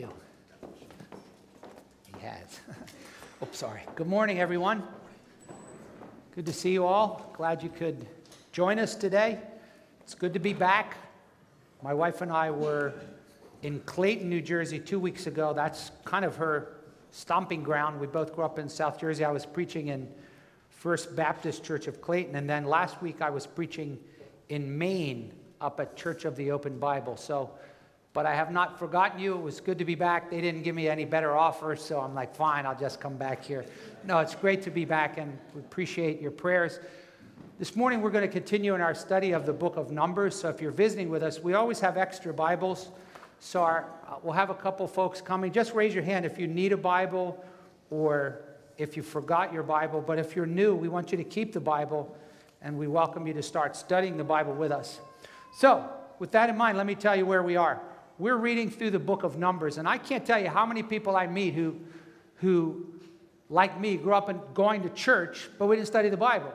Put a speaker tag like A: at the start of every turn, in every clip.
A: you. He has. Oops, sorry. Good morning, everyone. Good to see you all. Glad you could join us today. It's good to be back. My wife and I were in Clayton, New Jersey, two weeks ago. That's kind of her stomping ground. We both grew up in South Jersey. I was preaching in First Baptist Church of Clayton, and then last week I was preaching in Maine up at Church of the Open Bible. So but I have not forgotten you. It was good to be back. They didn't give me any better offers, so I'm like, fine, I'll just come back here. No, it's great to be back, and we appreciate your prayers. This morning, we're going to continue in our study of the book of Numbers. So if you're visiting with us, we always have extra Bibles. So our, uh, we'll have a couple folks coming. Just raise your hand if you need a Bible or if you forgot your Bible. But if you're new, we want you to keep the Bible, and we welcome you to start studying the Bible with us. So, with that in mind, let me tell you where we are we're reading through the book of Numbers, and I can't tell you how many people I meet who, who like me, grew up in going to church, but we didn't study the Bible.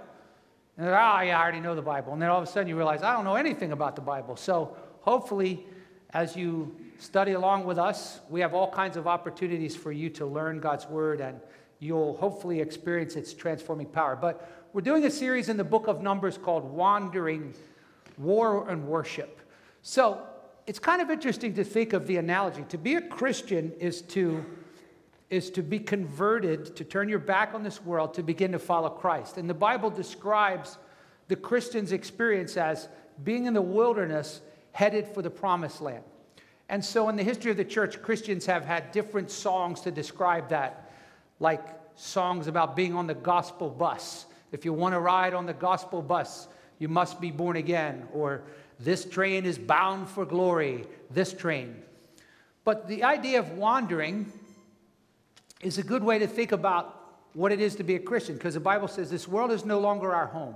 A: And they're, oh, yeah, I already know the Bible. And then all of a sudden you realize, I don't know anything about the Bible. So hopefully, as you study along with us, we have all kinds of opportunities for you to learn God's Word, and you'll hopefully experience its transforming power. But we're doing a series in the book of Numbers called Wandering War and Worship. So it's kind of interesting to think of the analogy. To be a Christian is to, is to be converted, to turn your back on this world, to begin to follow Christ. And the Bible describes the Christian's experience as being in the wilderness headed for the promised land. And so, in the history of the church, Christians have had different songs to describe that, like songs about being on the gospel bus. If you want to ride on the gospel bus, you must be born again. Or this train is bound for glory, this train. But the idea of wandering is a good way to think about what it is to be a Christian because the Bible says this world is no longer our home.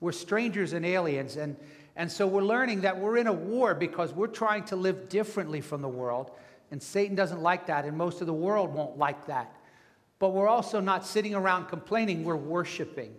A: We're strangers and aliens. And, and so we're learning that we're in a war because we're trying to live differently from the world. And Satan doesn't like that, and most of the world won't like that. But we're also not sitting around complaining, we're worshiping.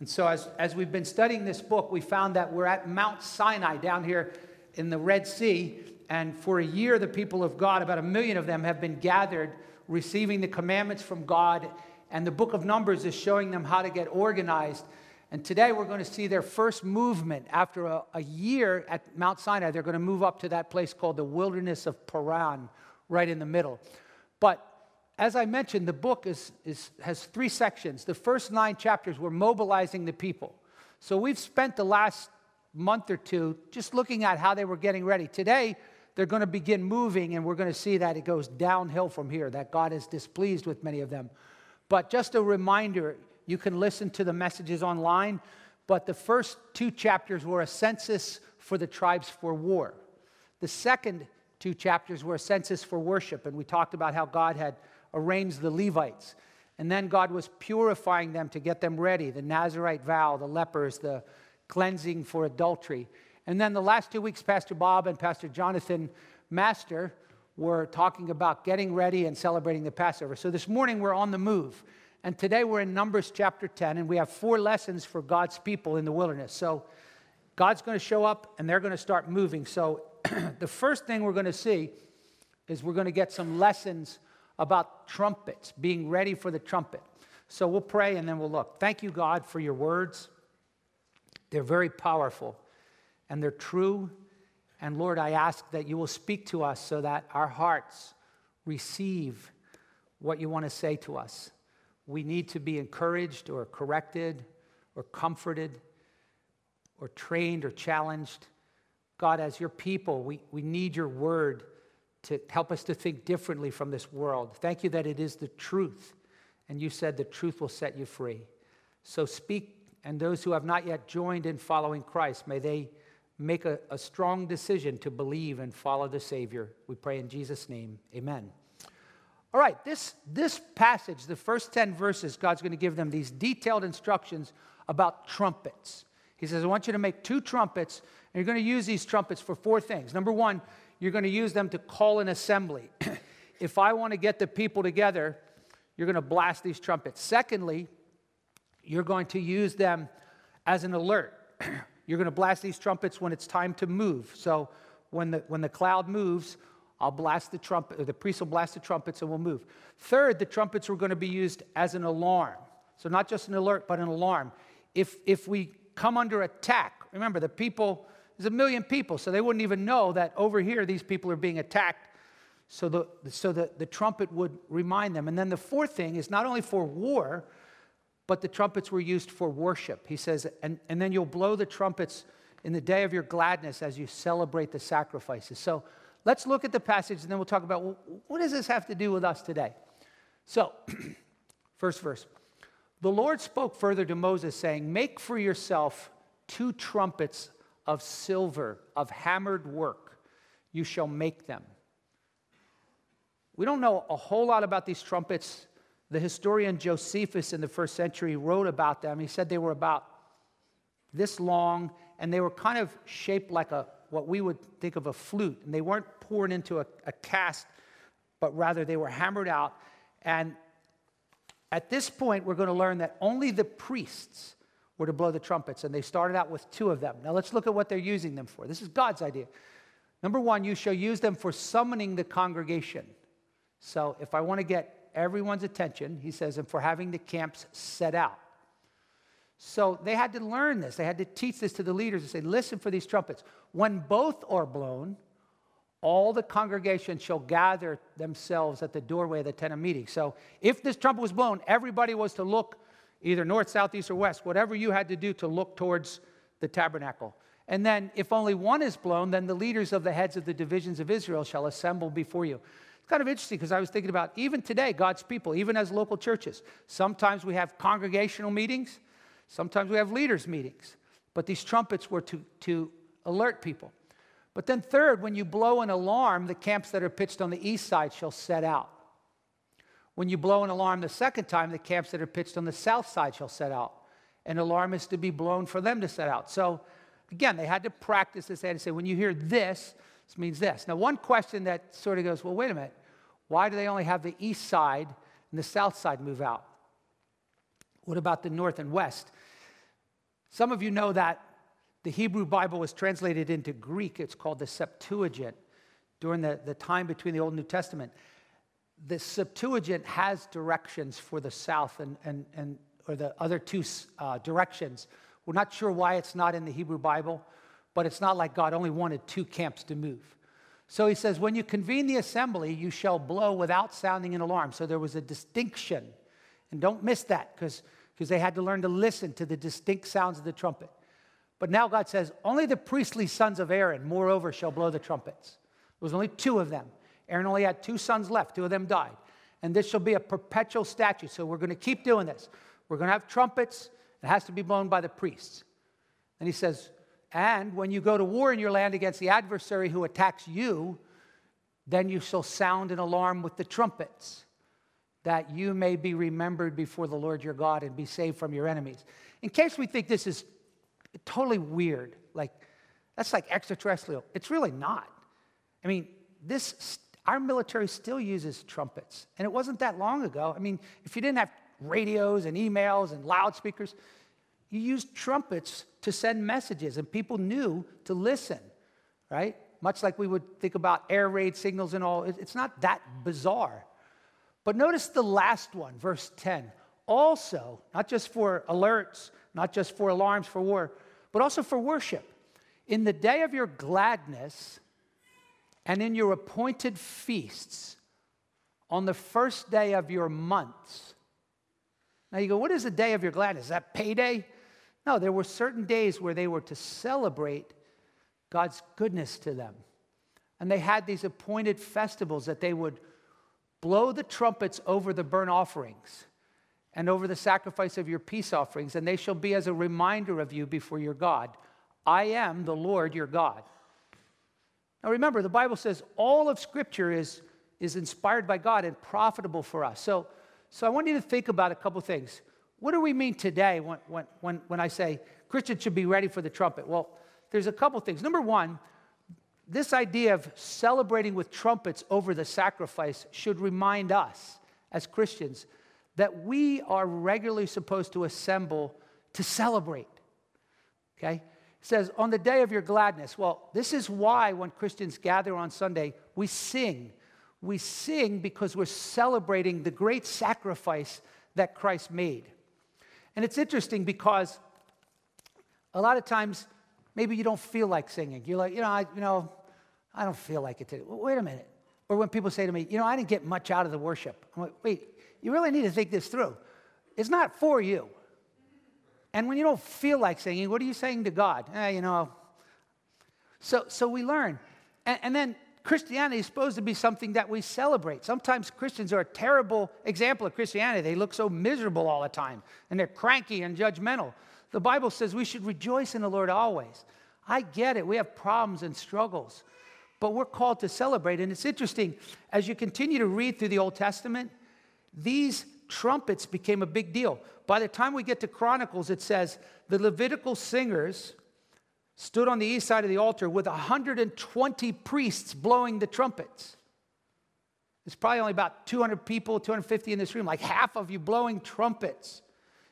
A: And so, as, as we've been studying this book, we found that we're at Mount Sinai down here in the Red Sea. And for a year, the people of God, about a million of them, have been gathered receiving the commandments from God. And the book of Numbers is showing them how to get organized. And today, we're going to see their first movement. After a, a year at Mount Sinai, they're going to move up to that place called the wilderness of Paran, right in the middle. But as I mentioned, the book is, is, has three sections. The first nine chapters were mobilizing the people. So we've spent the last month or two just looking at how they were getting ready. Today, they're going to begin moving, and we're going to see that it goes downhill from here, that God is displeased with many of them. But just a reminder you can listen to the messages online, but the first two chapters were a census for the tribes for war. The second two chapters were a census for worship, and we talked about how God had arranged the Levites. And then God was purifying them to get them ready the Nazarite vow, the lepers, the cleansing for adultery. And then the last two weeks, Pastor Bob and Pastor Jonathan Master were talking about getting ready and celebrating the Passover. So this morning we're on the move. And today we're in Numbers chapter 10, and we have four lessons for God's people in the wilderness. So God's going to show up and they're going to start moving. So the first thing we're going to see is we're going to get some lessons about trumpets, being ready for the trumpet. So we'll pray and then we'll look. Thank you, God, for your words. They're very powerful and they're true. And Lord, I ask that you will speak to us so that our hearts receive what you want to say to us. We need to be encouraged or corrected or comforted or trained or challenged. God, as your people, we, we need your word to help us to think differently from this world. Thank you that it is the truth. And you said the truth will set you free. So speak, and those who have not yet joined in following Christ, may they make a, a strong decision to believe and follow the Savior. We pray in Jesus' name. Amen. All right, this, this passage, the first 10 verses, God's going to give them these detailed instructions about trumpets. He says, I want you to make two trumpets, and you're going to use these trumpets for four things. Number one, you're going to use them to call an assembly. if I want to get the people together, you're going to blast these trumpets. Secondly, you're going to use them as an alert. you're going to blast these trumpets when it's time to move. So when the, when the cloud moves, I'll blast the trumpet, the priest will blast the trumpets and we'll move. Third, the trumpets were going to be used as an alarm. So not just an alert, but an alarm. If, if we come under attack, remember the people, there's a million people, so they wouldn't even know that over here these people are being attacked. So the, so the, the trumpet would remind them. And then the fourth thing is not only for war, but the trumpets were used for worship. He says, and, and then you'll blow the trumpets in the day of your gladness as you celebrate the sacrifices. So let's look at the passage and then we'll talk about well, what does this have to do with us today? So, first verse. The Lord spoke further to Moses, saying, Make for yourself two trumpets of silver, of hammered work. You shall make them. We don't know a whole lot about these trumpets. The historian Josephus in the first century wrote about them. He said they were about this long and they were kind of shaped like a what we would think of a flute. And they weren't poured into a, a cast, but rather they were hammered out. And at this point, we're going to learn that only the priests were to blow the trumpets, and they started out with two of them. Now let's look at what they're using them for. This is God's idea. Number one, you shall use them for summoning the congregation. So if I want to get everyone's attention, he says, and for having the camps set out. So they had to learn this. They had to teach this to the leaders and say, listen for these trumpets. When both are blown, all the congregation shall gather themselves at the doorway of the tent of meeting. So if this trumpet was blown, everybody was to look either north, south, east, or west, whatever you had to do to look towards the tabernacle. And then if only one is blown, then the leaders of the heads of the divisions of Israel shall assemble before you. It's kind of interesting because I was thinking about even today, God's people, even as local churches, sometimes we have congregational meetings, sometimes we have leaders' meetings. But these trumpets were to, to alert people. But then, third, when you blow an alarm, the camps that are pitched on the east side shall set out. When you blow an alarm the second time, the camps that are pitched on the south side shall set out. An alarm is to be blown for them to set out. So, again, they had to practice this. They had to say, when you hear this, this means this. Now, one question that sort of goes, well, wait a minute. Why do they only have the east side and the south side move out? What about the north and west? Some of you know that the Hebrew Bible was translated into Greek. It's called the Septuagint during the, the time between the Old and New Testament. The Septuagint has directions for the south and, and, and or the other two uh, directions. We're not sure why it's not in the Hebrew Bible, but it's not like God only wanted two camps to move. So he says, When you convene the assembly, you shall blow without sounding an alarm. So there was a distinction. And don't miss that because they had to learn to listen to the distinct sounds of the trumpet. But now God says, Only the priestly sons of Aaron, moreover, shall blow the trumpets. There was only two of them. Aaron only had two sons left, two of them died. And this shall be a perpetual statute. So we're going to keep doing this. We're going to have trumpets. It has to be blown by the priests. And he says, And when you go to war in your land against the adversary who attacks you, then you shall sound an alarm with the trumpets, that you may be remembered before the Lord your God and be saved from your enemies. In case we think this is totally weird. Like, that's like extraterrestrial. It's really not. I mean, this, our military still uses trumpets. And it wasn't that long ago. I mean, if you didn't have radios and emails and loudspeakers, you used trumpets to send messages, and people knew to listen, right? Much like we would think about air raid signals and all. It's not that bizarre. But notice the last one, verse 10. Also, not just for alerts, not just for alarms for war, but also for worship. In the day of your gladness and in your appointed feasts, on the first day of your months. Now you go, what is the day of your gladness? Is that payday? No, there were certain days where they were to celebrate God's goodness to them. And they had these appointed festivals that they would blow the trumpets over the burnt offerings and over the sacrifice of your peace offerings, and they shall be as a reminder of you before your God. I am the Lord your God. Now remember, the Bible says all of Scripture is, is inspired by God and profitable for us. So, so I want you to think about a couple things. What do we mean today when, when, when, when I say Christians should be ready for the trumpet? Well, there's a couple things. Number one, this idea of celebrating with trumpets over the sacrifice should remind us as Christians that we are regularly supposed to assemble to celebrate. Okay? Says, On the day of your gladness. Well, this is why when Christians gather on Sunday, we sing. We sing because we're celebrating the great sacrifice that Christ made. And it's interesting because a lot of times, maybe you don't feel like singing. You're like, you know, I, you know, I don't feel like it today. Wait a minute. Or when people say to me, you know, I didn't get much out of the worship. I'm like, wait, you really need to think this through. It's not for you. And when you don't feel like singing, what are you saying to God? Eh, you know. So, so we learn. And, and then Christianity is supposed to be something that we celebrate. Sometimes Christians are a terrible example of Christianity. They look so miserable all the time, and they're cranky and judgmental. The Bible says we should rejoice in the Lord always. I get it. We have problems and struggles, but we're called to celebrate. And it's interesting, as you continue to read through the Old Testament, these trumpets became a big deal. By the time we get to Chronicles, it says the Levitical singers stood on the east side of the altar with 120 priests blowing the trumpets. There's probably only about 200 people, 250 in this room, like half of you blowing trumpets.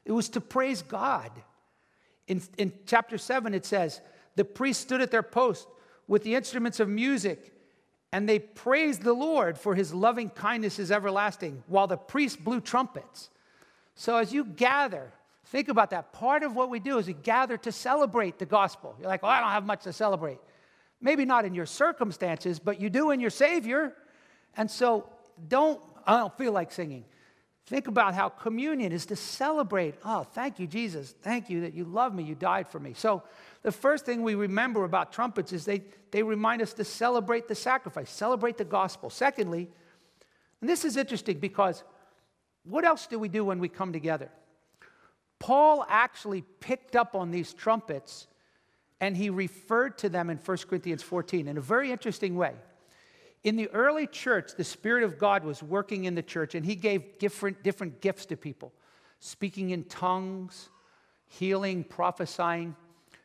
A: It was to praise God. In, in chapter 7, it says, The priests stood at their post with the instruments of music and they praised the Lord for his loving kindness is everlasting, while the priests blew trumpets. So as you gather, think about that. Part of what we do is we gather to celebrate the gospel. You're like, well, I don't have much to celebrate. Maybe not in your circumstances, but you do in your Savior. And so don't, I don't feel like singing. Think about how communion is to celebrate. Oh, thank you, Jesus. Thank you that you love me. You died for me. So the first thing we remember about trumpets is they, they remind us to celebrate the sacrifice, celebrate the gospel. Secondly, and this is interesting because what else do we do when we come together? Paul actually picked up on these trumpets and he referred to them in 1 Corinthians 14 in a very interesting way. In the early church, the Spirit of God was working in the church and he gave different, different gifts to people speaking in tongues, healing, prophesying.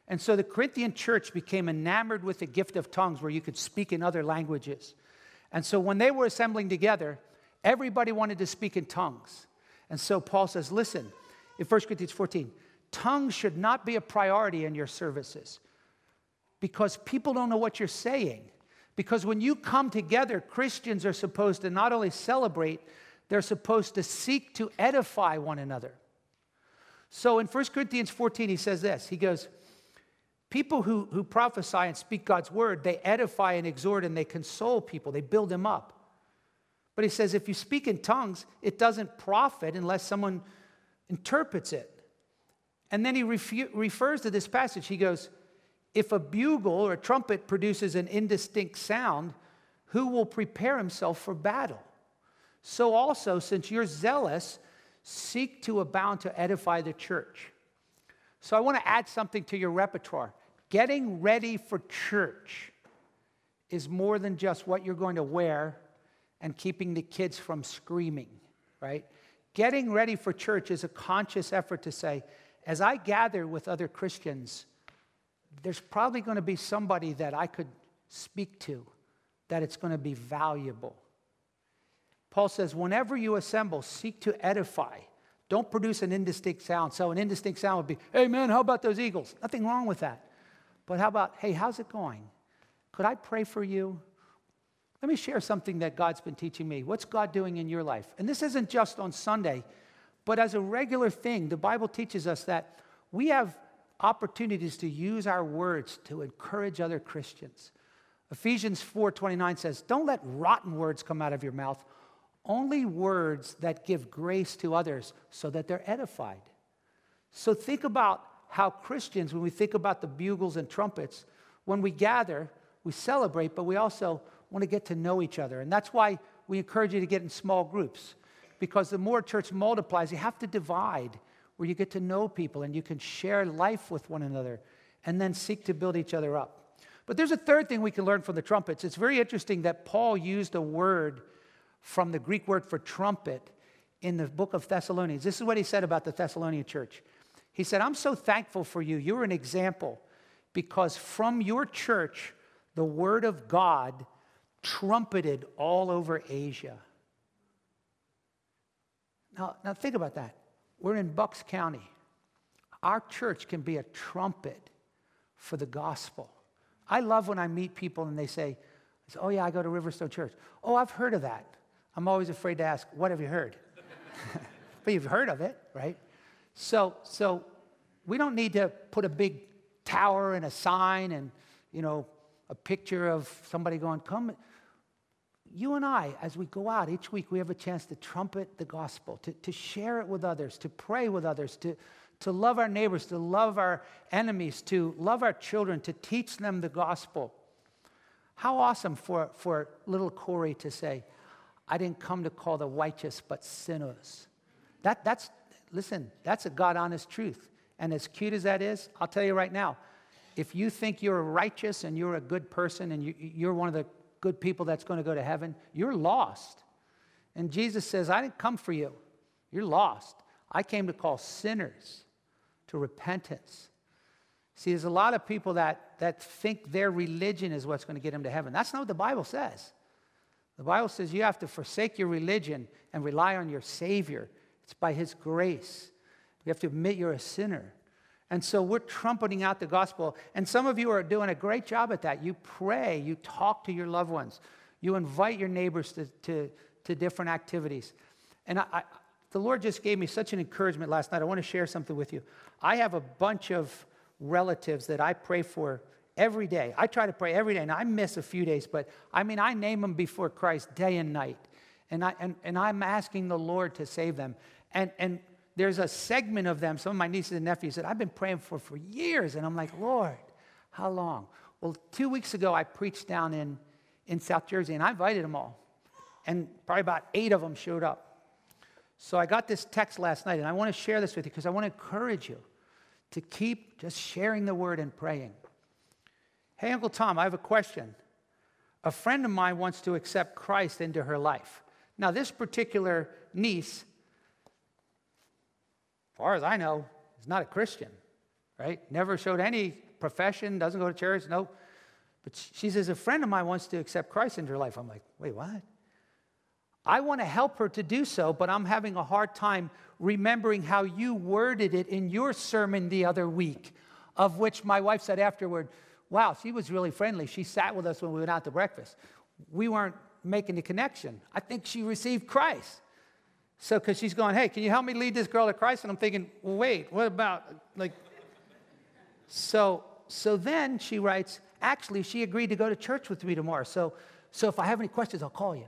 A: And so the Corinthian church became enamored with the gift of tongues where you could speak in other languages. And so when they were assembling together, everybody wanted to speak in tongues. And so Paul says, listen, in 1 Corinthians 14, tongues should not be a priority in your services because people don't know what you're saying. Because when you come together, Christians are supposed to not only celebrate, they're supposed to seek to edify one another. So in 1 Corinthians 14, he says this He goes, People who, who prophesy and speak God's word, they edify and exhort and they console people, they build them up. But he says, if you speak in tongues, it doesn't profit unless someone interprets it. And then he refu- refers to this passage. He goes, If a bugle or a trumpet produces an indistinct sound, who will prepare himself for battle? So also, since you're zealous, seek to abound to edify the church. So I want to add something to your repertoire. Getting ready for church is more than just what you're going to wear and keeping the kids from screaming, right? Getting ready for church is a conscious effort to say, as I gather with other Christians, there's probably going to be somebody that I could speak to, that it's going to be valuable. Paul says, whenever you assemble, seek to edify don't produce an indistinct sound. So, an indistinct sound would be, hey, man, how about those eagles? Nothing wrong with that. But how about, hey, how's it going? Could I pray for you? Let me share something that God's been teaching me. What's God doing in your life? And this isn't just on Sunday, but as a regular thing, the Bible teaches us that we have opportunities to use our words to encourage other Christians. Ephesians 4:29 says, "Don't let rotten words come out of your mouth, only words that give grace to others so that they're edified. So think about how Christians, when we think about the bugles and trumpets, when we gather, we celebrate, but we also want to get to know each other. And that's why we encourage you to get in small groups, because the more church multiplies, you have to divide where you get to know people and you can share life with one another and then seek to build each other up. But there's a third thing we can learn from the trumpets. It's very interesting that Paul used a word from the Greek word for trumpet in the book of Thessalonians. This is what he said about the Thessalonian church. He said, I'm so thankful for you. You're an example because from your church, the word of God trumpeted all over Asia. Now, now think about that. We're in Bucks County. Our church can be a trumpet for the gospel. I love when I meet people and they say, Oh, yeah, I go to Riverstone Church. Oh, I've heard of that. I'm always afraid to ask, What have you heard? but you've heard of it, right? So, so we don't need to put a big tower and a sign and, you know, a picture of somebody going, Come. You and I, as we go out each week, we have a chance to trumpet the gospel, to, to share it with others, to pray with others, to, to love our neighbors, to love our enemies, to love our children, to teach them the gospel. How awesome for, for little Corey to say, I didn't come to call the righteous, but sinners. That, that's, listen, that's a God honest truth. And as cute as that is, I'll tell you right now, if you think you're righteous and you're a good person and you, you're one of the good people that's going to go to heaven, you're lost. And Jesus says, I didn't come for you. You're lost. I came to call sinners to repentance. See, there's a lot of people that, that think their religion is what's going to get them to heaven. That's not what the Bible says. The Bible says you have to forsake your religion and rely on your Savior. It's by His grace. You have to admit you're a sinner. And so we're trumpeting out the gospel. And some of you are doing a great job at that. You pray, you talk to your loved ones, you invite your neighbors to, to, to different activities. And I, the Lord just gave me such an encouragement last night. I want to share something with you. I have a bunch of relatives that I pray for every day. I try to pray every day, and I miss a few days, but I mean, I name them before Christ day and night. And, I, and, and I'm asking the Lord to save them. And, and there's a segment of them, some of my nieces and nephews that I've been praying for for years, and I'm like, Lord, how long? Well, two weeks ago, I preached down in, in South Jersey, and I invited them all. And probably about eight of them showed up. So I got this text last night, and I want to share this with you because I want to encourage you to keep just sharing the word and praying. Hey, Uncle Tom, I have a question. A friend of mine wants to accept Christ into her life. Now, this particular niece, far as I know, is not a Christian, right? Never showed any profession, doesn't go to church, no. But she says, A friend of mine wants to accept Christ into her life. I'm like, Wait, what? I want to help her to do so, but I'm having a hard time remembering how you worded it in your sermon the other week, of which my wife said afterward, Wow, she was really friendly. She sat with us when we went out to breakfast. We weren't making the connection. I think she received Christ. So, because she's going, Hey, can you help me lead this girl to Christ? And I'm thinking, Wait, what about, like, so, so then she writes, Actually, she agreed to go to church with me tomorrow. So, so if I have any questions, I'll call you.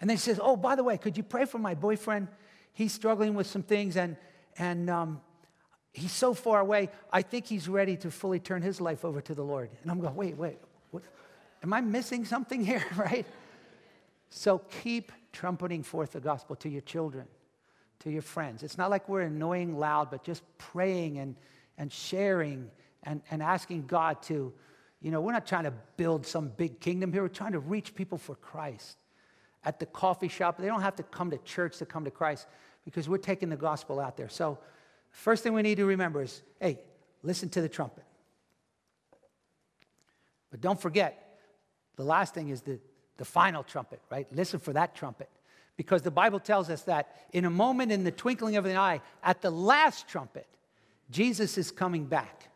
A: And then she says, Oh, by the way, could you pray for my boyfriend? He's struggling with some things and, and um, he's so far away. I think he's ready to fully turn his life over to the Lord. And I'm going, Wait, wait, what? am I missing something here, right? So keep trumpeting forth the gospel to your children, to your friends. It's not like we're annoying loud, but just praying and, and sharing and, and asking God to, you know, we're not trying to build some big kingdom here. We're trying to reach people for Christ at the coffee shop. They don't have to come to church to come to Christ because we're taking the gospel out there. So, first thing we need to remember is hey, listen to the trumpet. But don't forget, the last thing is the, the final trumpet, right? Listen for that trumpet. Because the Bible tells us that in a moment, in the twinkling of an eye, at the last trumpet, Jesus is coming back.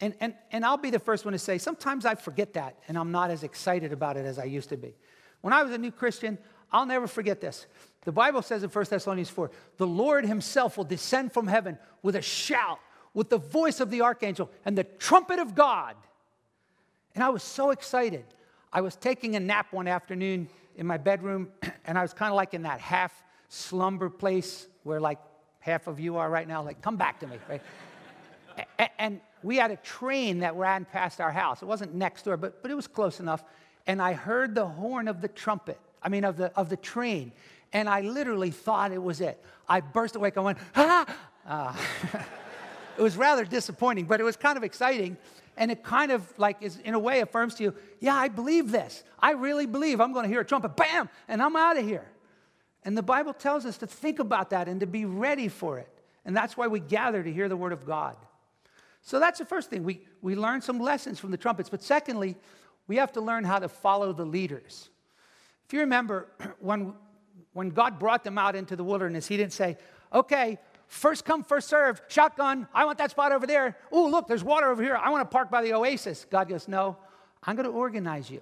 A: And, and, and I'll be the first one to say, sometimes I forget that and I'm not as excited about it as I used to be. When I was a new Christian, I'll never forget this. The Bible says in 1 Thessalonians 4 the Lord himself will descend from heaven with a shout, with the voice of the archangel, and the trumpet of God. And I was so excited. I was taking a nap one afternoon in my bedroom, and I was kind of like in that half slumber place where, like, half of you are right now, like, come back to me, right? and we had a train that ran past our house. It wasn't next door, but, but it was close enough and I heard the horn of the trumpet, I mean, of the, of the train, and I literally thought it was it. I burst awake, I went, ah! Uh, it was rather disappointing, but it was kind of exciting. And it kind of like is in a way affirms to you, yeah, I believe this. I really believe I'm going to hear a trumpet, bam, and I'm out of here. And the Bible tells us to think about that and to be ready for it. And that's why we gather to hear the word of God. So that's the first thing. We, we learn some lessons from the trumpets. But secondly, we have to learn how to follow the leaders. If you remember, when, when God brought them out into the wilderness, He didn't say, okay, first come, first serve, shotgun, I want that spot over there. Oh, look, there's water over here. I want to park by the oasis. God goes, No, I'm going to organize you.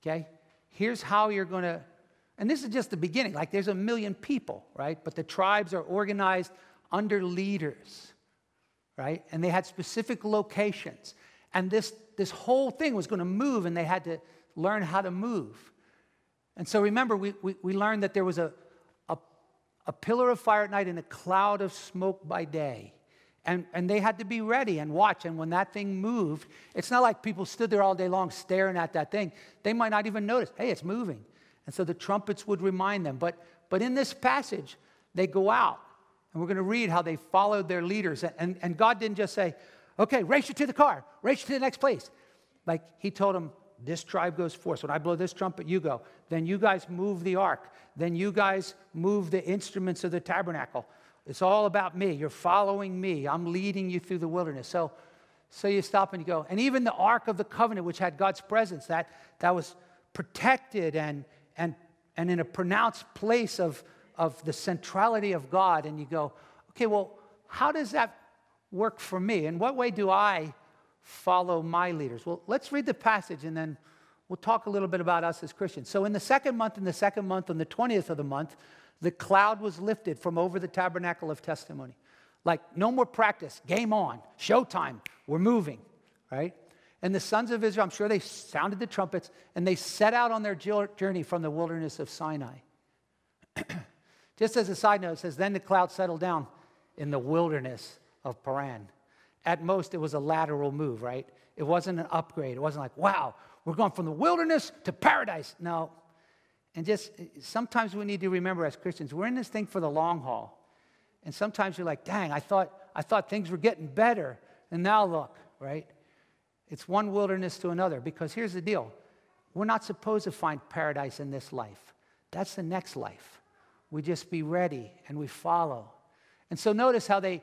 A: Okay? Here's how you're going to, and this is just the beginning. Like there's a million people, right? But the tribes are organized under leaders, right? And they had specific locations. And this, this whole thing was going to move, and they had to learn how to move. And so remember, we, we, we learned that there was a, a, a pillar of fire at night and a cloud of smoke by day. And, and they had to be ready and watch. And when that thing moved, it's not like people stood there all day long staring at that thing. They might not even notice, hey, it's moving. And so the trumpets would remind them. But, but in this passage, they go out. And we're going to read how they followed their leaders. And, and God didn't just say, okay, race you to the car, race you to the next place. Like He told them, this tribe goes forth. When I blow this trumpet, you go. Then you guys move the ark. Then you guys move the instruments of the tabernacle. It's all about me. You're following me. I'm leading you through the wilderness. So, so you stop and you go. And even the Ark of the Covenant, which had God's presence, that, that was protected and, and, and in a pronounced place of, of the centrality of God. And you go, okay, well, how does that work for me? In what way do I follow my leaders? Well, let's read the passage and then we'll talk a little bit about us as Christians. So, in the second month, in the second month, on the 20th of the month, the cloud was lifted from over the tabernacle of testimony. Like, no more practice, game on, showtime, we're moving, right? And the sons of Israel, I'm sure they sounded the trumpets and they set out on their journey from the wilderness of Sinai. Just as a side note, it says, Then the cloud settled down in the wilderness of Paran. At most, it was a lateral move, right? It wasn't an upgrade. It wasn't like, wow, we're going from the wilderness to paradise. No, and just sometimes we need to remember as Christians, we're in this thing for the long haul. And sometimes you're like, dang, I thought, I thought things were getting better. And now look, right? It's one wilderness to another. Because here's the deal we're not supposed to find paradise in this life, that's the next life. We just be ready and we follow. And so notice how they,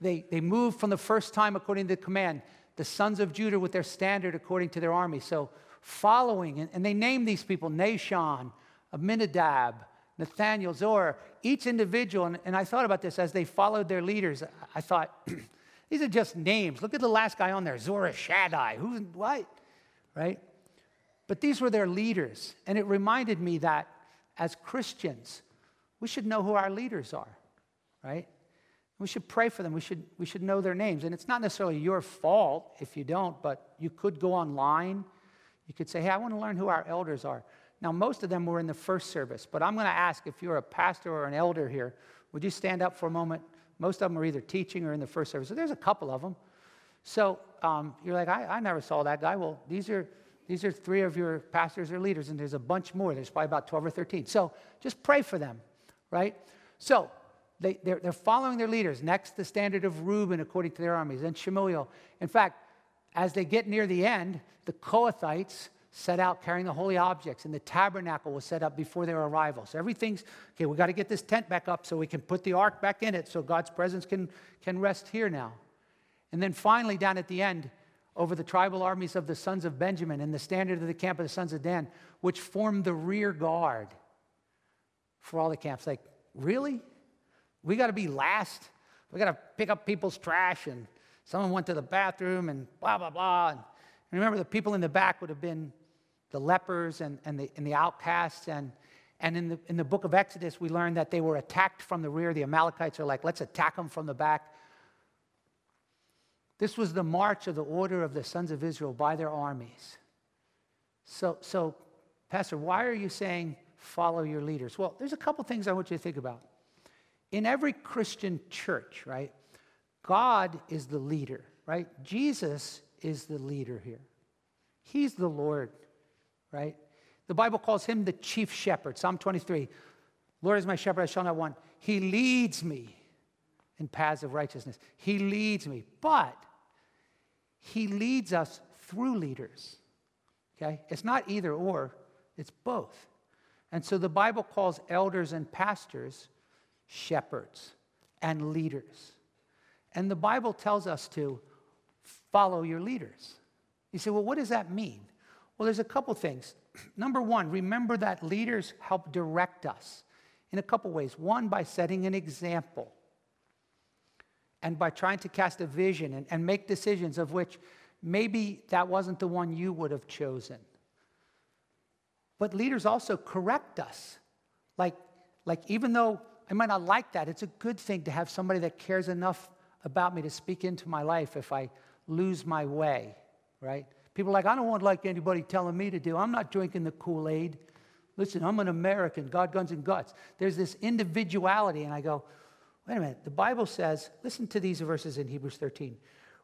A: they, they move from the first time according to the command, the sons of Judah with their standard according to their army. So following. And, and they name these people Nahshon, Amminadab, Nathaniel, Zor, each individual. And, and I thought about this as they followed their leaders. I thought, these are just names. Look at the last guy on there, Zurishaddai. Who's what? Right? But these were their leaders. And it reminded me that as Christians, we should know who our leaders are, right? We should pray for them. We should, we should know their names. And it's not necessarily your fault if you don't, but you could go online you could say, hey, I want to learn who our elders are. Now, most of them were in the first service, but I'm going to ask if you're a pastor or an elder here, would you stand up for a moment? Most of them are either teaching or in the first service. So there's a couple of them. So um, you're like, I, I never saw that guy. Well, these are, these are three of your pastors or leaders, and there's a bunch more. There's probably about 12 or 13. So just pray for them, right? So they, they're, they're following their leaders. Next, the standard of Reuben according to their armies, and Shemuel. In fact, as they get near the end, the Kohathites set out carrying the holy objects, and the tabernacle was set up before their arrival. So everything's okay, we got to get this tent back up so we can put the ark back in it so God's presence can, can rest here now. And then finally, down at the end, over the tribal armies of the sons of Benjamin and the standard of the camp of the sons of Dan, which formed the rear guard for all the camps. Like, really? We got to be last? We got to pick up people's trash and Someone went to the bathroom and blah, blah, blah. And remember, the people in the back would have been the lepers and, and, the, and the outcasts. And, and in, the, in the book of Exodus, we learned that they were attacked from the rear. The Amalekites are like, let's attack them from the back. This was the march of the order of the sons of Israel by their armies. So, so Pastor, why are you saying follow your leaders? Well, there's a couple things I want you to think about. In every Christian church, right, God is the leader, right? Jesus is the leader here. He's the Lord, right? The Bible calls him the chief shepherd. Psalm 23 Lord is my shepherd, I shall not want. He leads me in paths of righteousness. He leads me, but he leads us through leaders. Okay? It's not either or, it's both. And so the Bible calls elders and pastors shepherds and leaders. And the Bible tells us to follow your leaders. You say, well, what does that mean? Well, there's a couple things. Number one, remember that leaders help direct us in a couple ways. One, by setting an example, and by trying to cast a vision and, and make decisions of which maybe that wasn't the one you would have chosen. But leaders also correct us. Like, like even though I might not like that, it's a good thing to have somebody that cares enough about me to speak into my life if I lose my way, right? People are like, I don't want like anybody telling me to do. I'm not drinking the Kool Aid. Listen, I'm an American, God, guns, and guts. There's this individuality, and I go, wait a minute. The Bible says, listen to these verses in Hebrews 13.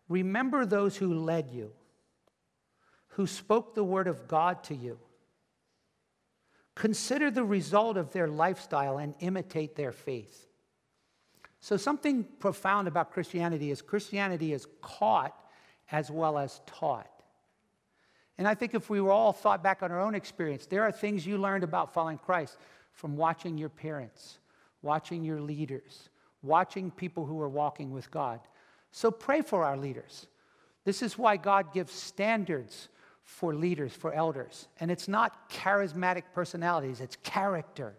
A: Remember those who led you, who spoke the word of God to you. Consider the result of their lifestyle and imitate their faith. So, something profound about Christianity is Christianity is caught as well as taught. And I think if we were all thought back on our own experience, there are things you learned about following Christ from watching your parents, watching your leaders, watching people who are walking with God. So pray for our leaders. This is why God gives standards for leaders, for elders. And it's not charismatic personalities, it's character.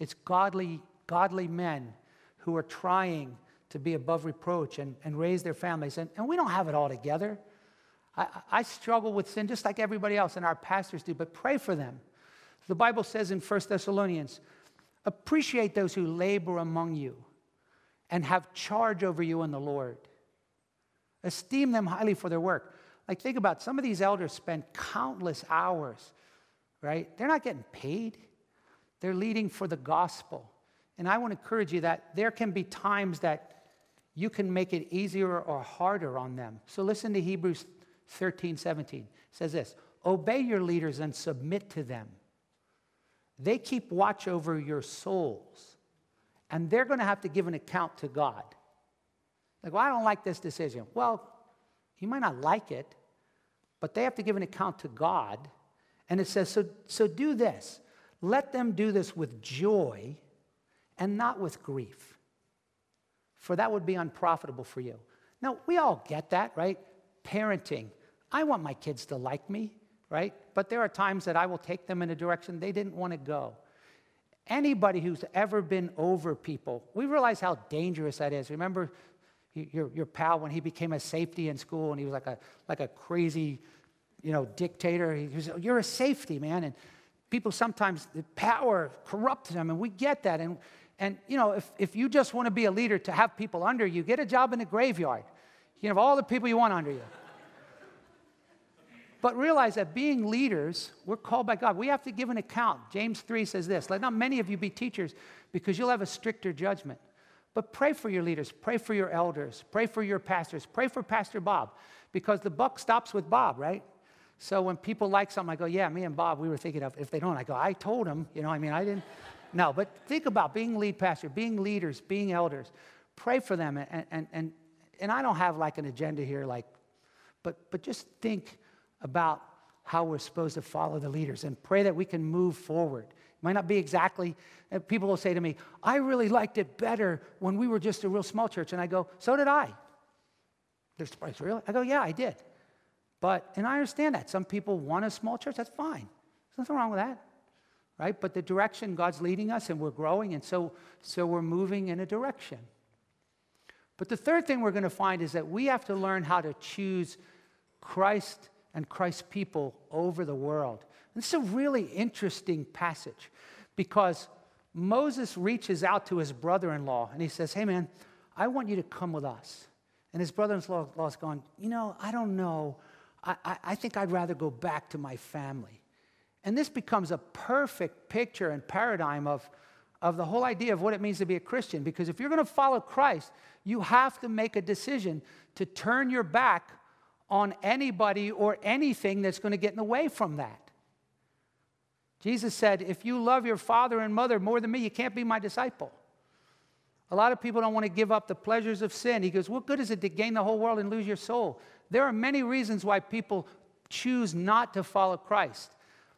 A: It's godly, godly men who are trying to be above reproach and, and raise their families. And, and we don't have it all together. I, I struggle with sin just like everybody else, and our pastors do, but pray for them. The Bible says in 1 Thessalonians, appreciate those who labor among you and have charge over you in the Lord. Esteem them highly for their work. Like, think about it. some of these elders spend countless hours, right? They're not getting paid, they're leading for the gospel. And I want to encourage you that there can be times that you can make it easier or harder on them. So, listen to Hebrews 13, 17 says this Obey your leaders and submit to them. They keep watch over your souls, and they're going to have to give an account to God. Like, well, I don't like this decision. Well, you might not like it, but they have to give an account to God. And it says, so, so do this. Let them do this with joy and not with grief, for that would be unprofitable for you. Now, we all get that, right? Parenting, I want my kids to like me, right? But there are times that I will take them in a direction they didn't want to go. Anybody who's ever been over people, we realize how dangerous that is. Remember your, your pal when he became a safety in school and he was like a, like a crazy, you know, dictator. He was, oh, you're a safety, man. And people sometimes, the power corrupts them, and we get that. And, and you know, if, if you just want to be a leader to have people under you, get a job in the graveyard. You have all the people you want under you. But realize that being leaders, we're called by God. We have to give an account. James 3 says this Let not many of you be teachers because you'll have a stricter judgment. But pray for your leaders, pray for your elders, pray for your pastors, pray for Pastor Bob because the buck stops with Bob, right? So when people like something, I go, Yeah, me and Bob, we were thinking of. If they don't, I go, I told them, you know, I mean, I didn't. No, but think about being lead pastor, being leaders, being elders. Pray for them. And, and, and, and I don't have like an agenda here, like, but, but just think about how we're supposed to follow the leaders and pray that we can move forward. Might not be exactly, uh, people will say to me, I really liked it better when we were just a real small church. And I go, so did I. They're surprised, really? I go, yeah, I did. But, and I understand that. Some people want a small church, that's fine. There's nothing wrong with that, right? But the direction God's leading us and we're growing, and so, so we're moving in a direction. But the third thing we're going to find is that we have to learn how to choose Christ and Christ's people over the world. And is a really interesting passage because Moses reaches out to his brother in law and he says, Hey, man, I want you to come with us. And his brother in law is going, You know, I don't know. I, I, I think I'd rather go back to my family. And this becomes a perfect picture and paradigm of, of the whole idea of what it means to be a Christian. Because if you're going to follow Christ, you have to make a decision to turn your back on anybody or anything that's going to get in the way from that. Jesus said, If you love your father and mother more than me, you can't be my disciple. A lot of people don't want to give up the pleasures of sin. He goes, What good is it to gain the whole world and lose your soul? There are many reasons why people choose not to follow Christ.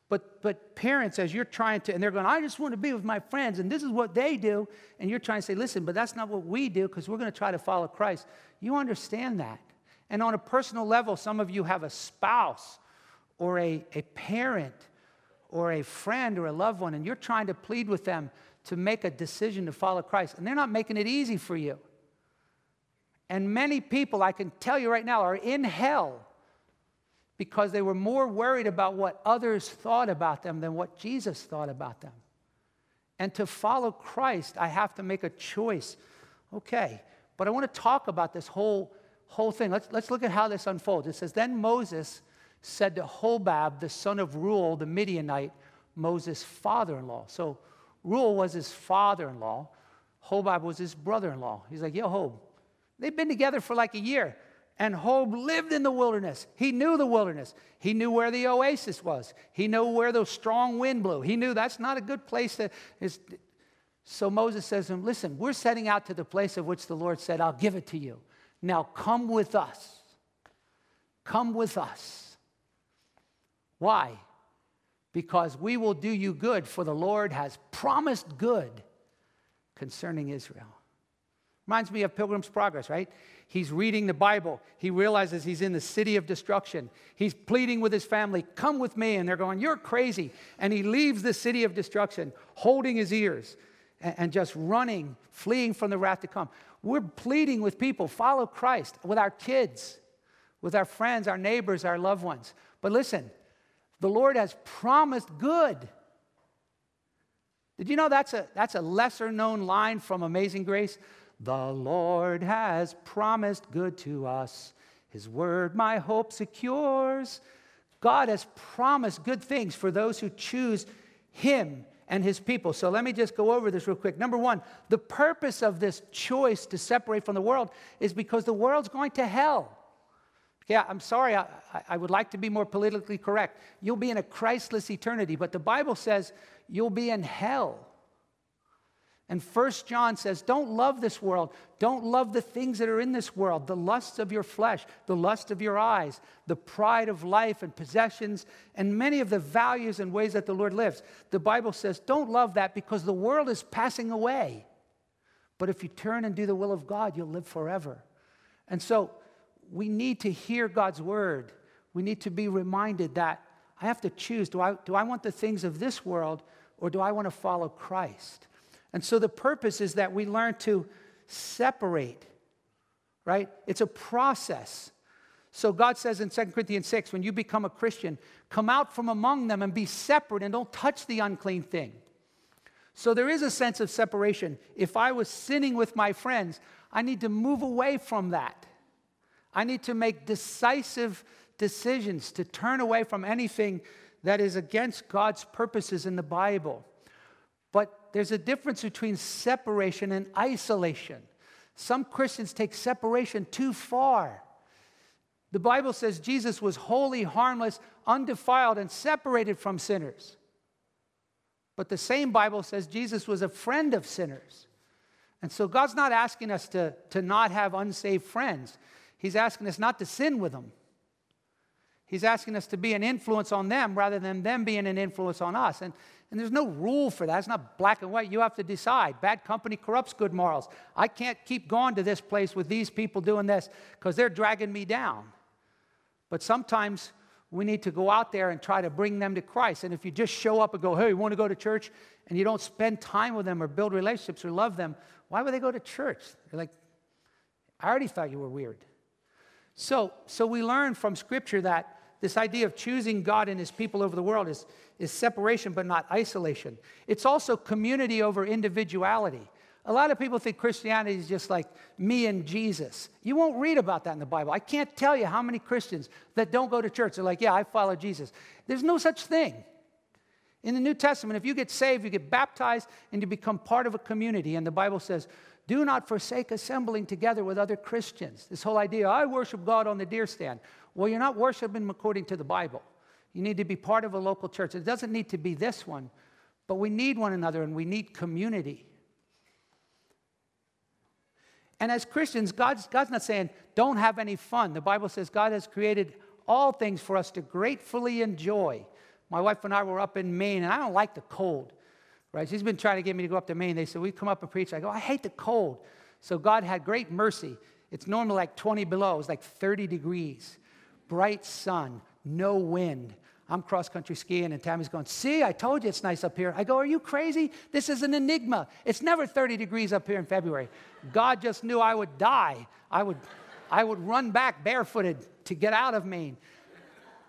A: But, but parents, as you're trying to, and they're going, I just want to be with my friends, and this is what they do, and you're trying to say, listen, but that's not what we do because we're going to try to follow Christ. You understand that. And on a personal level, some of you have a spouse or a, a parent or a friend or a loved one, and you're trying to plead with them to make a decision to follow Christ, and they're not making it easy for you. And many people, I can tell you right now, are in hell because they were more worried about what others thought about them than what Jesus thought about them. And to follow Christ, I have to make a choice. Okay, but I want to talk about this whole, whole thing. Let's, let's look at how this unfolds. It says, Then Moses said to Hobab, the son of Ruel, the Midianite, Moses' father in law. So Ruel was his father in law, Hobab was his brother in law. He's like, Yo, Hob, they've been together for like a year. And Hob lived in the wilderness. He knew the wilderness. He knew where the oasis was. He knew where the strong wind blew. He knew that's not a good place to. So Moses says to him, Listen, we're setting out to the place of which the Lord said, I'll give it to you. Now come with us. Come with us. Why? Because we will do you good, for the Lord has promised good concerning Israel. Reminds me of Pilgrim's Progress, right? He's reading the Bible. He realizes he's in the city of destruction. He's pleading with his family, Come with me. And they're going, You're crazy. And he leaves the city of destruction, holding his ears and, just running, fleeing from the wrath to come. We're pleading with people, follow Christ, with our kids, with our friends, our neighbors, our loved ones. But listen, the Lord has promised good. Did you know that's a, that's a lesser known line from Amazing Grace? The Lord has promised good to us. His word my hope secures. God has promised good things for those who choose Him and His people. So let me just go over this real quick. Number one, the purpose of this choice to separate from the world is because the world's going to hell. Yeah, I'm sorry, I, I would like to be more politically correct. You'll be in a Christless eternity, but the Bible says you'll be in hell. And First John says, Don't love this world. Don't love the things that are in this world the lusts of your flesh, the lust of your eyes, the pride of life and possessions, and many of the values and ways that the Lord lives. The Bible says, Don't love that because the world is passing away. But if you turn and do the will of God, you'll live forever. And so we need to hear God's word. We need to be reminded that I have to choose do I, do I want the things of this world or do I want to follow Christ? And so the purpose is that we learn to separate, right? It's a process. So God says in 2 Corinthians 6, when you become a Christian, come out from among them and be separate and don't touch the unclean thing. So there is a sense of separation. If I was sinning with my friends, I need to move away from that. I need to make decisive decisions to turn away from anything that is against God's purposes in the Bible. But there's a difference between separation and isolation. Some Christians take separation too far. The Bible says Jesus was holy, harmless, undefiled, and separated from sinners. But the same Bible says Jesus was a friend of sinners. And so God's not asking us to, to not have unsaved friends, He's asking us not to sin with them. He's asking us to be an influence on them rather than them being an influence on us. And, and there's no rule for that. It's not black and white. You have to decide. Bad company corrupts good morals. I can't keep going to this place with these people doing this because they're dragging me down. But sometimes we need to go out there and try to bring them to Christ. And if you just show up and go, hey, you want to go to church? And you don't spend time with them or build relationships or love them, why would they go to church? They're like, I already thought you were weird. So, so we learn from Scripture that this idea of choosing God and his people over the world is, is separation but not isolation. It's also community over individuality. A lot of people think Christianity is just like me and Jesus. You won't read about that in the Bible. I can't tell you how many Christians that don't go to church are like, yeah, I follow Jesus. There's no such thing. In the New Testament, if you get saved, you get baptized and you become part of a community. And the Bible says, do not forsake assembling together with other Christians. This whole idea, I worship God on the deer stand. Well, you're not worshiping Him according to the Bible. You need to be part of a local church. It doesn't need to be this one, but we need one another and we need community. And as Christians, God's, God's not saying, don't have any fun. The Bible says God has created all things for us to gratefully enjoy. My wife and I were up in Maine, and I don't like the cold, right? She's been trying to get me to go up to Maine. They said, we come up and preach. I go, I hate the cold. So God had great mercy. It's normally like 20 below, it's like 30 degrees bright sun, no wind. I'm cross country skiing, and Tammy's going, See, I told you it's nice up here. I go, Are you crazy? This is an enigma. It's never 30 degrees up here in February. God just knew I would die. I would, I would run back barefooted to get out of Maine.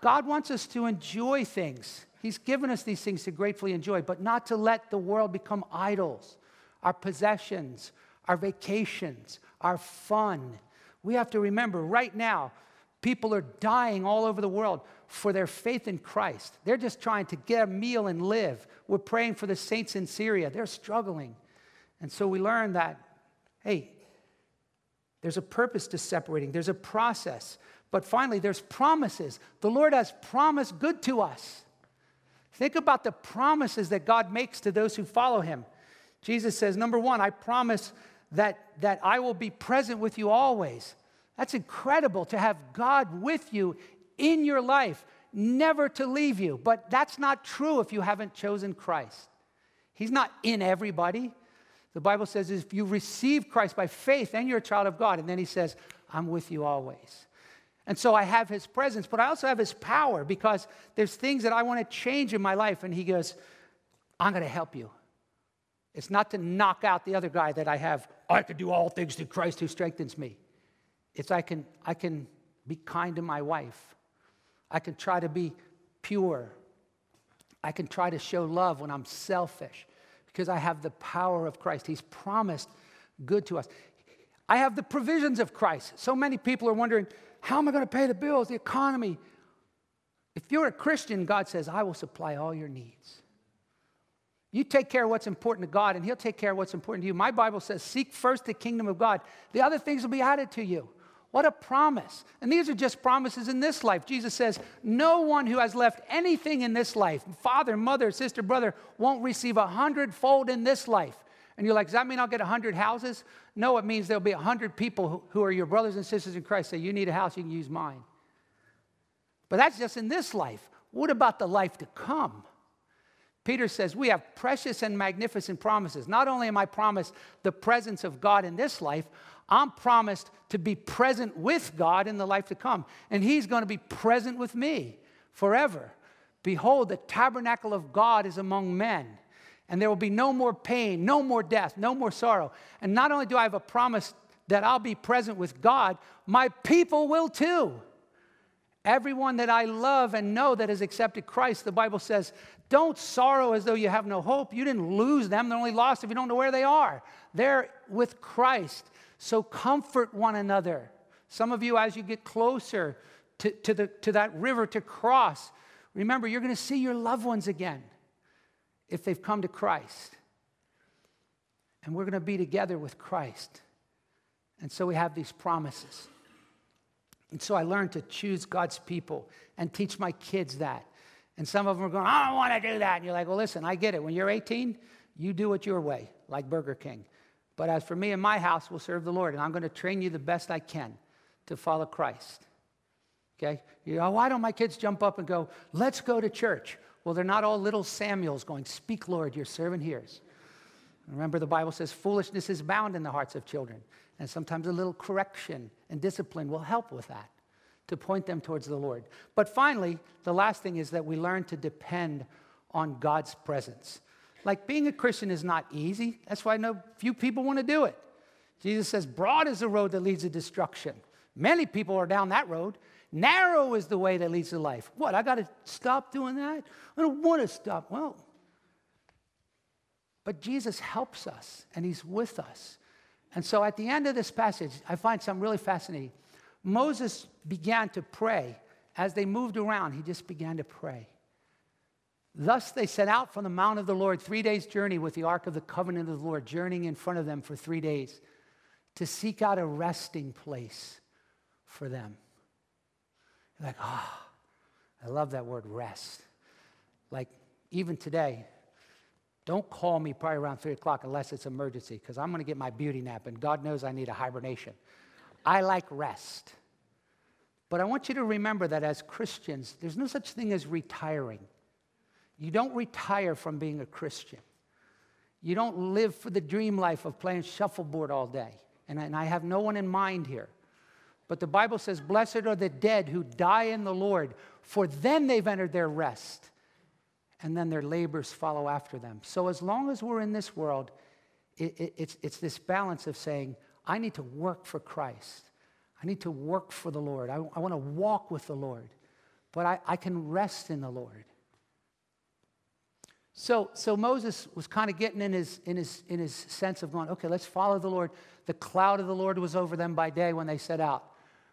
A: God wants us to enjoy things. He's given us these things to gratefully enjoy, but not to let the world become idols, our possessions, our vacations, our fun. We have to remember right now, people are dying all over the world for their faith in Christ. They're just trying to get a meal and live. We're praying for the saints in Syria. They're struggling. And so we learn that, hey, there's a purpose to separating, there's a process. But finally, there's promises. The Lord has promised good to us. Think about the promises that God makes to those who follow him. Jesus says, number one, I promise that, that I will be present with you always. That's incredible to have God with you in your life, never to leave you. But that's not true if you haven't chosen Christ. He's not in everybody. The Bible says if you receive Christ by faith, then you're a child of God. And then he says, I'm with you always. And so I have his presence, but I also have his power because there's things that I want to change in my life. And he goes, I'm going to help you. It's not to knock out the other guy that I have. I can do all things through Christ who strengthens me. It's I can, I can be kind to my wife. I can try to be pure. I can try to show love when I'm selfish because I have the power of Christ. He's promised good to us. I have the provisions of Christ. So many people are wondering, how am I going to pay the bills, the economy? If you're a Christian, God says, I will supply all your needs. You take care of what's important to God, and He'll take care of what's important to you. My Bible says, Seek first the kingdom of God, the other things will be added to you. What a promise. And these are just promises in this life. Jesus says, No one who has left anything in this life, father, mother, sister, brother, won't receive a hundredfold in this life. And you're like, Does that mean I'll get a hundred houses? No, it means there'll be a hundred people who are your brothers and sisters in Christ say, You need a house, you can use mine. But that's just in this life. What about the life to come? Peter says, We have precious and magnificent promises. Not only am I promised the presence of God in this life, I'm promised to be present with God in the life to come. And He's going to be present with me forever. Behold, the tabernacle of God is among men, and there will be no more pain, no more death, no more sorrow. And not only do I have a promise that I'll be present with God, my people will too. Everyone that I love and know that has accepted Christ, the Bible says, don't sorrow as though you have no hope. You didn't lose them, they're only lost if you don't know where they are. They're with Christ. So comfort one another. Some of you, as you get closer to, to, the, to that river to cross, remember you're going to see your loved ones again if they've come to Christ. And we're going to be together with Christ. And so we have these promises. And so I learned to choose God's people and teach my kids that. And some of them are going, I don't want to do that. And you're like, well, listen, I get it. When you're 18, you do it your way, like Burger King. But as for me and my house, we'll serve the Lord. And I'm going to train you the best I can to follow Christ. Okay? You know, why don't my kids jump up and go, let's go to church? Well, they're not all little Samuels going, Speak, Lord, your servant hears. Remember, the Bible says foolishness is bound in the hearts of children. And sometimes a little correction and discipline will help with that to point them towards the Lord. But finally, the last thing is that we learn to depend on God's presence. Like being a Christian is not easy. That's why no few people want to do it. Jesus says, Broad is the road that leads to destruction. Many people are down that road. Narrow is the way that leads to life. What? I got to stop doing that? I don't want to stop. Well, but Jesus helps us and he's with us. And so at the end of this passage, I find something really fascinating. Moses began to pray. As they moved around, he just began to pray. Thus they set out from the mount of the Lord, three days' journey with the ark of the covenant of the Lord, journeying in front of them for three days to seek out a resting place for them. Like, ah, oh, I love that word rest. Like, even today, don't call me probably around three o'clock unless it's emergency, because I'm going to get my beauty nap, and God knows I need a hibernation. I like rest. But I want you to remember that as Christians, there's no such thing as retiring. You don't retire from being a Christian. You don't live for the dream life of playing shuffleboard all day. And and I have no one in mind here. But the Bible says, Blessed are the dead who die in the Lord, for then they've entered their rest. And then their labors follow after them. So as long as we're in this world, it, it, it's, it's this balance of saying, I need to work for Christ. I need to work for the Lord. I, I want to walk with the Lord. But I, I can rest in the Lord. So, so Moses was kind of getting in his, in, his, in his sense of going, okay, let's follow the Lord. The cloud of the Lord was over them by day when they set out.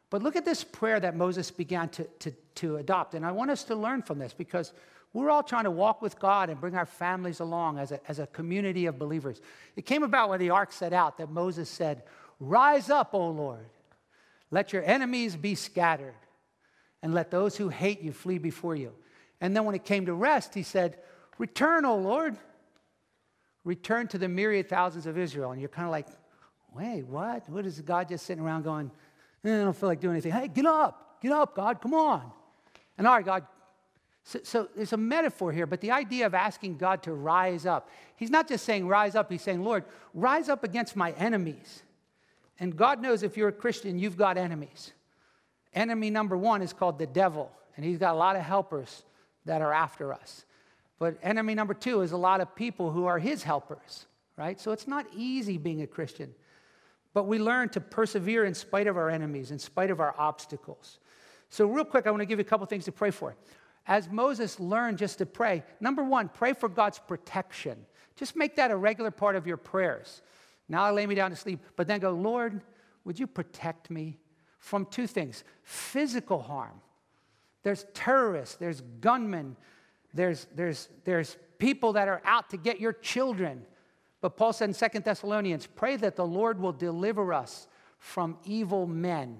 A: But look at this prayer that Moses began to, to, to adopt. And I want us to learn from this because we're all trying to walk with God and bring our families along as a, as a community of believers. It came about when the ark set out that Moses said, Rise up, O Lord. Let your enemies be scattered, and let those who hate you flee before you. And then when it came to rest, he said, Return, O Lord. Return to the myriad thousands of Israel. And you're kind of like, wait, what? What is God just sitting around going, eh, I don't feel like doing anything. Hey, get up. Get up, God. Come on. And all right, God. So, so there's a metaphor here, but the idea of asking God to rise up, he's not just saying rise up, he's saying, Lord, rise up against my enemies. And God knows if you're a Christian, you've got enemies. Enemy number one is called the devil, and he's got a lot of helpers that are after us. But enemy number two is a lot of people who are his helpers, right? So it's not easy being a Christian. But we learn to persevere in spite of our enemies, in spite of our obstacles. So, real quick, I want to give you a couple things to pray for. As Moses learned just to pray, number one, pray for God's protection. Just make that a regular part of your prayers. Now I lay me down to sleep, but then go, Lord, would you protect me from two things physical harm. There's terrorists, there's gunmen, there's, there's, there's people that are out to get your children. But Paul said in Second Thessalonians, pray that the Lord will deliver us from evil men,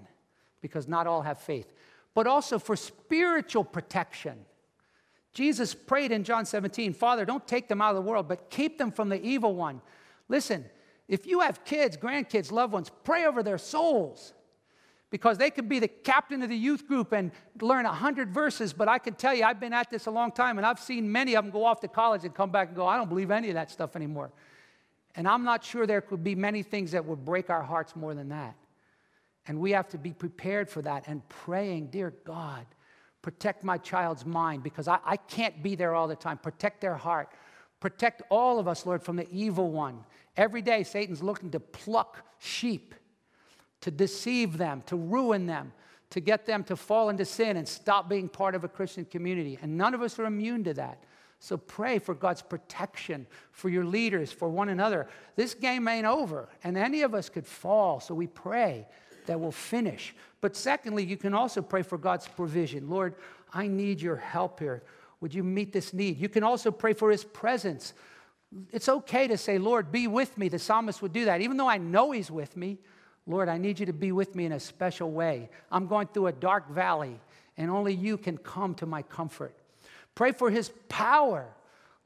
A: because not all have faith, but also for spiritual protection. Jesus prayed in John 17, Father, don't take them out of the world, but keep them from the evil one. Listen, if you have kids, grandkids, loved ones, pray over their souls because they could be the captain of the youth group and learn 100 verses, but I can tell you, I've been at this a long time and I've seen many of them go off to college and come back and go, I don't believe any of that stuff anymore. And I'm not sure there could be many things that would break our hearts more than that. And we have to be prepared for that and praying, Dear God, protect my child's mind because I, I can't be there all the time. Protect their heart. Protect all of us, Lord, from the evil one. Every day, Satan's looking to pluck sheep to deceive them, to ruin them, to get them to fall into sin and stop being part of a Christian community. And none of us are immune to that. So pray for God's protection for your leaders, for one another. This game ain't over, and any of us could fall. So we pray that we'll finish. But secondly, you can also pray for God's provision. Lord, I need your help here. Would you meet this need? You can also pray for his presence. It's okay to say, Lord, be with me. The psalmist would do that. Even though I know he's with me, Lord, I need you to be with me in a special way. I'm going through a dark valley, and only you can come to my comfort. Pray for his power.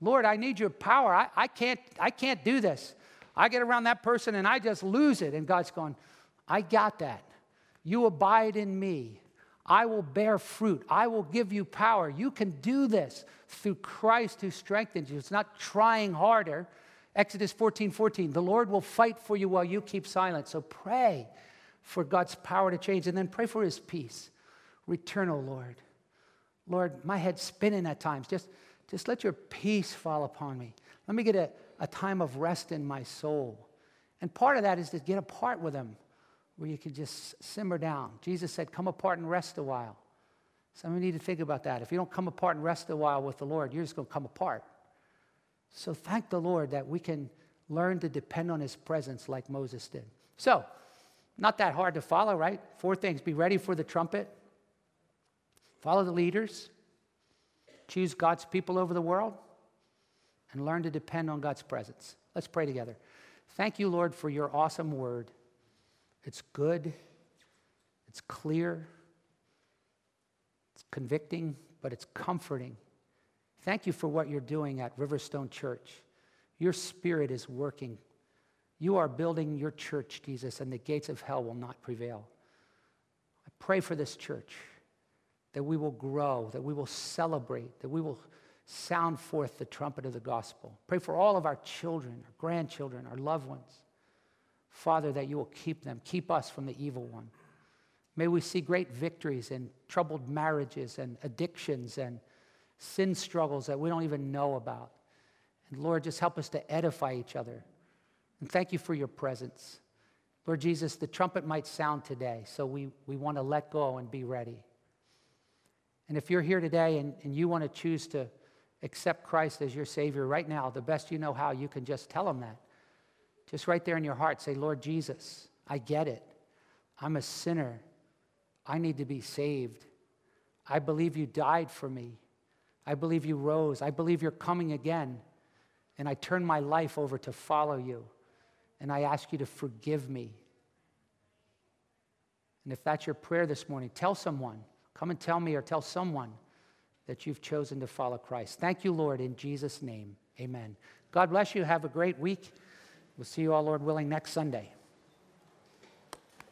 A: Lord, I need your power. I, I, can't, I can't do this. I get around that person and I just lose it. And God's going, I got that. You abide in me. I will bear fruit. I will give you power. You can do this through Christ who strengthens you. It's not trying harder, Exodus 14 14, the Lord will fight for you while you keep silent. So pray for God's power to change and then pray for his peace. Return, O Lord. Lord, my head's spinning at times. Just, just let your peace fall upon me. Let me get a, a time of rest in my soul. And part of that is to get apart with him where you can just simmer down. Jesus said, Come apart and rest a while. Some of you need to think about that. If you don't come apart and rest a while with the Lord, you're just going to come apart. So thank the Lord that we can learn to depend on his presence like Moses did. So, not that hard to follow, right? Four things be ready for the trumpet, follow the leaders, choose God's people over the world, and learn to depend on God's presence. Let's pray together. Thank you, Lord, for your awesome word. It's good, it's clear, it's convicting, but it's comforting. Thank you for what you're doing at Riverstone Church. Your spirit is working. You are building your church, Jesus, and the gates of hell will not prevail. I pray for this church that we will grow, that we will celebrate, that we will sound forth the trumpet of the gospel. Pray for all of our children, our grandchildren, our loved ones. Father, that you will keep them, keep us from the evil one. May we see great victories in troubled marriages and addictions and sin struggles that we don't even know about. And Lord, just help us to edify each other. And thank you for your presence. Lord Jesus, the trumpet might sound today, so we, we want to let go and be ready. And if you're here today and, and you want to choose to accept Christ as your Savior right now, the best you know how, you can just tell Him that. Just right there in your heart, say, Lord Jesus, I get it. I'm a sinner. I need to be saved. I believe you died for me. I believe you rose. I believe you're coming again. And I turn my life over to follow you. And I ask you to forgive me. And if that's your prayer this morning, tell someone. Come and tell me or tell someone that you've chosen to follow Christ. Thank you, Lord, in Jesus' name. Amen. God bless you. Have a great week. We'll see you all, Lord willing, next Sunday.